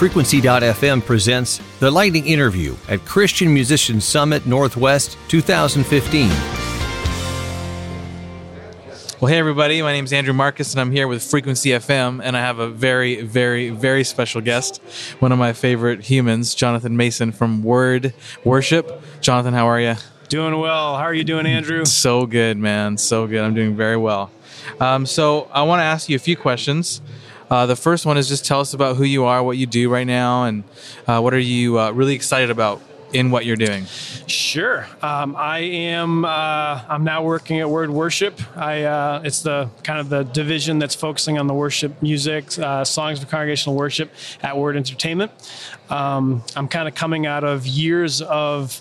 Frequency.fm presents the Lightning Interview at Christian Musicians Summit Northwest 2015. Well, hey everybody, my name is Andrew Marcus and I'm here with Frequency FM and I have a very, very, very special guest, one of my favorite humans, Jonathan Mason from Word Worship. Jonathan, how are you? Doing well. How are you doing, Andrew? So good, man. So good. I'm doing very well. Um, so I want to ask you a few questions. Uh, the first one is just tell us about who you are, what you do right now, and uh, what are you uh, really excited about in what you're doing? Sure. Um, I am. Uh, I'm now working at Word Worship. I. Uh, it's the kind of the division that's focusing on the worship music, uh, songs for congregational worship at Word Entertainment. Um, I'm kind of coming out of years of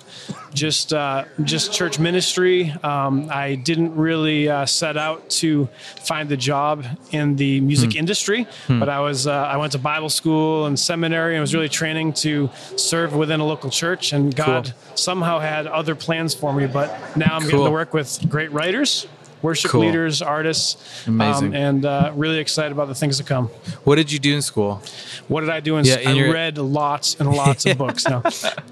just uh, just church ministry. Um, I didn't really uh, set out to find a job in the music Hmm. industry, but I was uh, I went to Bible school and seminary and was really training to serve within a local church. And God Cool. somehow had other plans for me. But now I'm getting to work with great writers. Worship Cool. leaders, artists, Amazing. um, and uh, really excited about the things to come. What did you do in school? What did I do? In, Yeah, in I your- read lots and lots of books. No,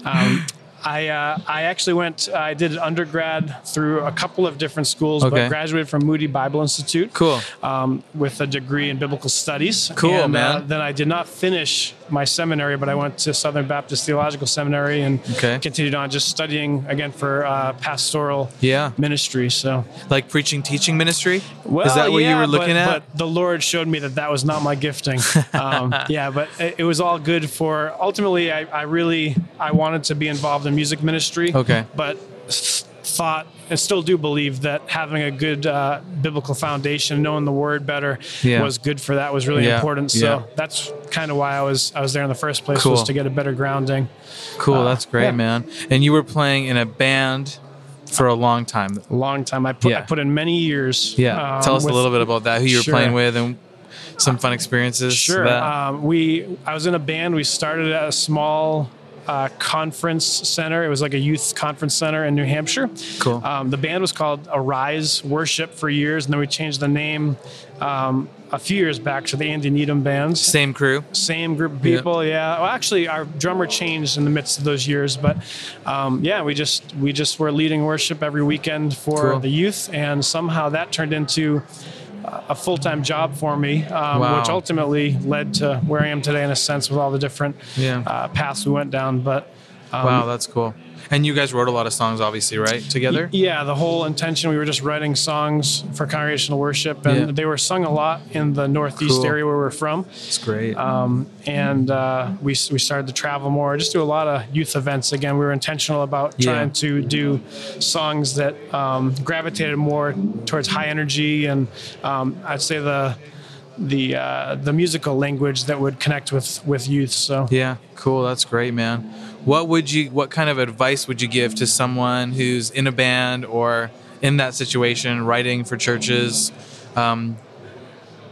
um, I uh, I actually went. I did undergrad through a couple of different schools, Okay. but graduated from Moody Bible Institute. Cool. Um, with a degree in biblical studies. Cool, and, Uh, man. then I did not finish my seminary, but I went to Southern Baptist Theological Seminary and Okay. continued on just studying again for uh, pastoral Yeah. ministry. So, Like preaching, teaching ministry? well, is that what you were looking but, at? But the Lord showed me that that was not my gifting. Um, yeah, but it, it was all good for. Ultimately, I, I really I wanted to be involved in music ministry. Okay. but thought and still do believe that having a good uh, biblical foundation, knowing the Word better, Yeah. was good for that. Was really Yeah, important. So yeah. that's kind of why I was I was there in the first place Cool. was to get a better grounding. Cool, uh, that's great, man. And you were playing in a band for a long time. A long time. I put. I put in many years. Yeah. um, Tell us a little bit about that, who you were Sure. playing with, and some fun experiences. Sure. Um, we I was in a band. We started at a small uh, conference center. It was like a youth conference center in New Hampshire. Cool. Um, the band was called Arise Worship for years, and then we changed the name um, a few years back to the Andy Needham Bands. Same crew. Same group of people, yeah. Well, actually, our drummer changed in the midst of those years, but um, yeah, we just we just were leading worship every weekend for Cool. the youth, and somehow that turned into a full time job for me, um, Wow. which ultimately led to where I am today in a sense with all the different Yeah. uh, paths we went down. But um, wow, that's cool. And you guys wrote a lot of songs, obviously, right? Together. Yeah, the whole intention, we were just writing songs for congregational worship, and Yeah. they were sung a lot in the Northeast Cool. area where we're from. It's great. Um, and uh, we, we started to travel more, just do a lot of youth events. Again, we were intentional about Yeah. trying to do songs that um, gravitated more towards high energy, and um, I'd say the the uh, the musical language that would connect with with youth. So yeah, cool. That's great, man. What would you? What kind of advice would you give to someone who's in a band or in that situation, writing for churches? Um,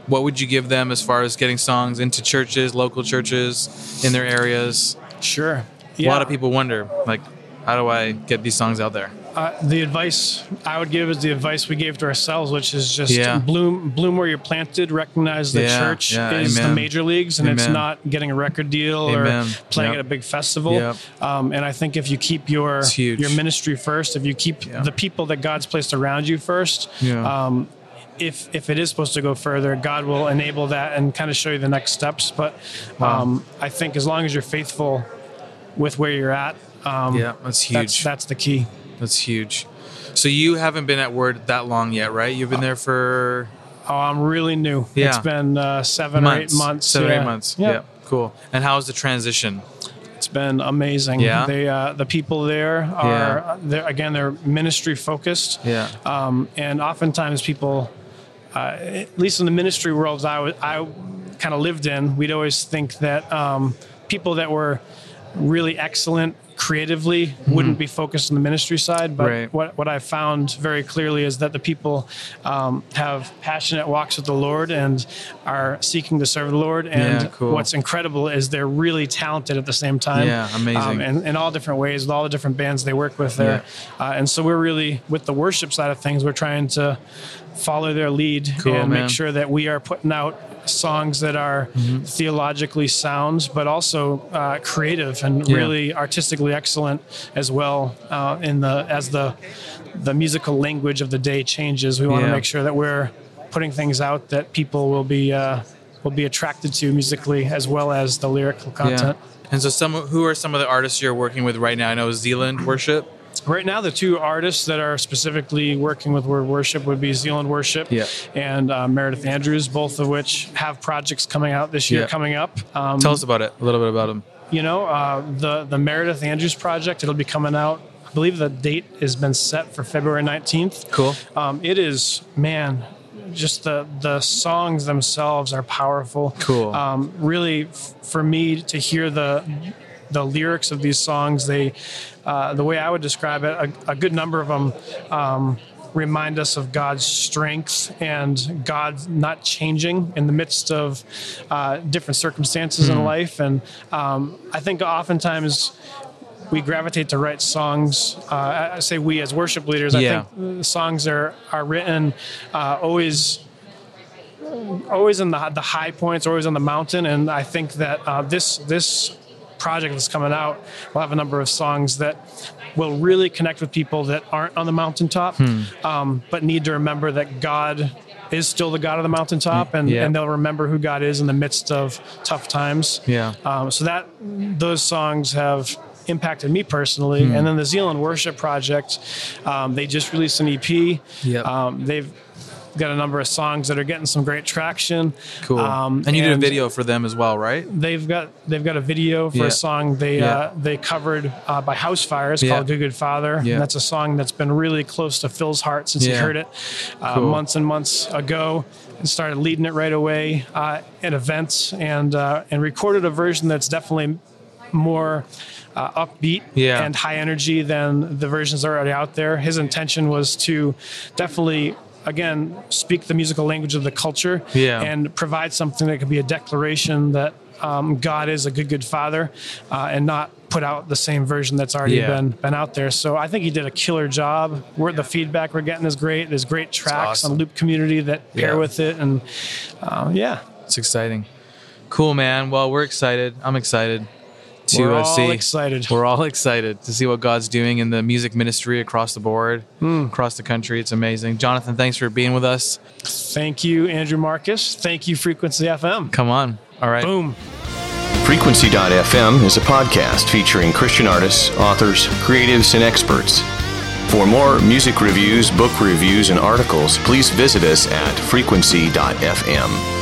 what would you give them as far as getting songs into churches, local churches, in their areas? sure, A lot of people wonder, like, how do I get these songs out there? Uh, the advice I would give is the advice we gave to ourselves, which is just Yeah. bloom, bloom where you're planted. Recognize the Yeah, church yeah, is amen. the major leagues, and it's not getting a record deal Amen. or playing Yep. at a big festival. Yep. Um, and I think if you keep your your ministry first, if you keep the people that God's placed around you first, um, if if it is supposed to go further, God will enable that and kind of show you the next steps. But um, I think as long as you're faithful with where you're at, um, Yeah, that's that's huge. that's the key. That's huge. So you haven't been at Word that long yet, right? You've been there for Oh, I'm really new. Yeah. It's been uh, seven months, or eight months. seven or yeah. eight months. Yeah. Yeah, cool. And how's the transition? It's been amazing. Yeah? They, uh, the people there are, they're, again, they're ministry focused. Yeah. Um, and oftentimes people, uh, at least in the ministry worlds I, I kind of lived in, we'd always think that um, people that were really excellent creatively wouldn't be focused on the ministry side. But Mm-hmm. Right. what, what I found very clearly is that the people um, have passionate walks with the Lord and are seeking to serve the Lord. And Yeah, cool. what's incredible is they're really talented at the same time. Yeah, amazing. Um, and in all different ways with all the different bands they work with there. Uh, and so we're really, with the worship side of things, we're trying to follow their lead Cool, and man. make sure that we are putting out songs that are Mm-hmm. theologically sound, but also uh, creative and Yeah. really artistically excellent as well. Uh, in the as the the musical language of the day changes, we want to Yeah. make sure that we're putting things out that people will be uh, will be attracted to musically as well as the lyrical content. And so, some who are some of the artists you're working with right now? I know Zealand Worship. Right now, the two artists that are specifically working with Word Worship would be Zealand Worship Yeah. and uh, Meredith Andrews, both of which have projects coming out this year Yeah. coming up. Um, Tell us about it. A little bit about them. you know, uh, the the Meredith Andrews project. It'll be coming out. I believe the date has been set for February nineteenth. Cool. Um, it is man, just the the songs themselves are powerful. Cool. Um, really, f- for me to hear the the lyrics of these songs, they uh, the way I would describe it, a, a good number of them. Um, remind us of God's strength and God not changing in the midst of uh, different circumstances Hmm. in life. And um, I think oftentimes we gravitate to write songs. Uh, I say we as worship leaders. Yeah. I think songs are are written uh, always. Always in the, the high points, always on the mountain, and I think that uh, this this project that's coming out we'll have a number of songs that will really connect with people that aren't on the mountaintop, Hmm. um, but need to remember that God is still the God of the mountaintop, and, Yeah. and they'll remember who God is in the midst of tough times. Yeah. Um, so that those songs have impacted me personally. Hmm. And then the Zealand Worship Project, um, they just released an EP. Yep. Um, they've got a number of songs that are getting some great traction. Cool. Um, and you did a video for them as well, right? They've got they've got a video for Yeah. a song they Yeah. uh, they covered uh, by Housefires Yeah. called "Good Good Father." Yeah. And that's a song that's been really close to Phil's heart since he heard it uh, Cool. months and months ago, and started leading it right away uh, at events and uh, and recorded a version that's definitely more uh, upbeat Yeah. and high energy than the versions already out there. His intention was to definitely. Again, speak the musical language of the culture Yeah. and provide something that could be a declaration that um, God is a good, good father, uh, and not put out the same version that's already Yeah. been been out there. So I think he did a killer job. We're, the feedback we're getting is great. There's great tracks awesome. on Loop Community that pair Yeah. with it, and uh, yeah, It's exciting. Cool, man. Well, we're excited. I'm excited to we're uh, all see. excited. We're all excited to see what God's doing in the music ministry across the board, Hmm. across the country. It's amazing. Jonathan, thanks for being with us. Thank you, Andrew Marcus. Thank you, Frequency FM. Come on. All right. Boom. Frequency.fm is a podcast featuring Christian artists, authors, creatives, and experts. For more music reviews, book reviews, and articles, please visit us at frequency.fm.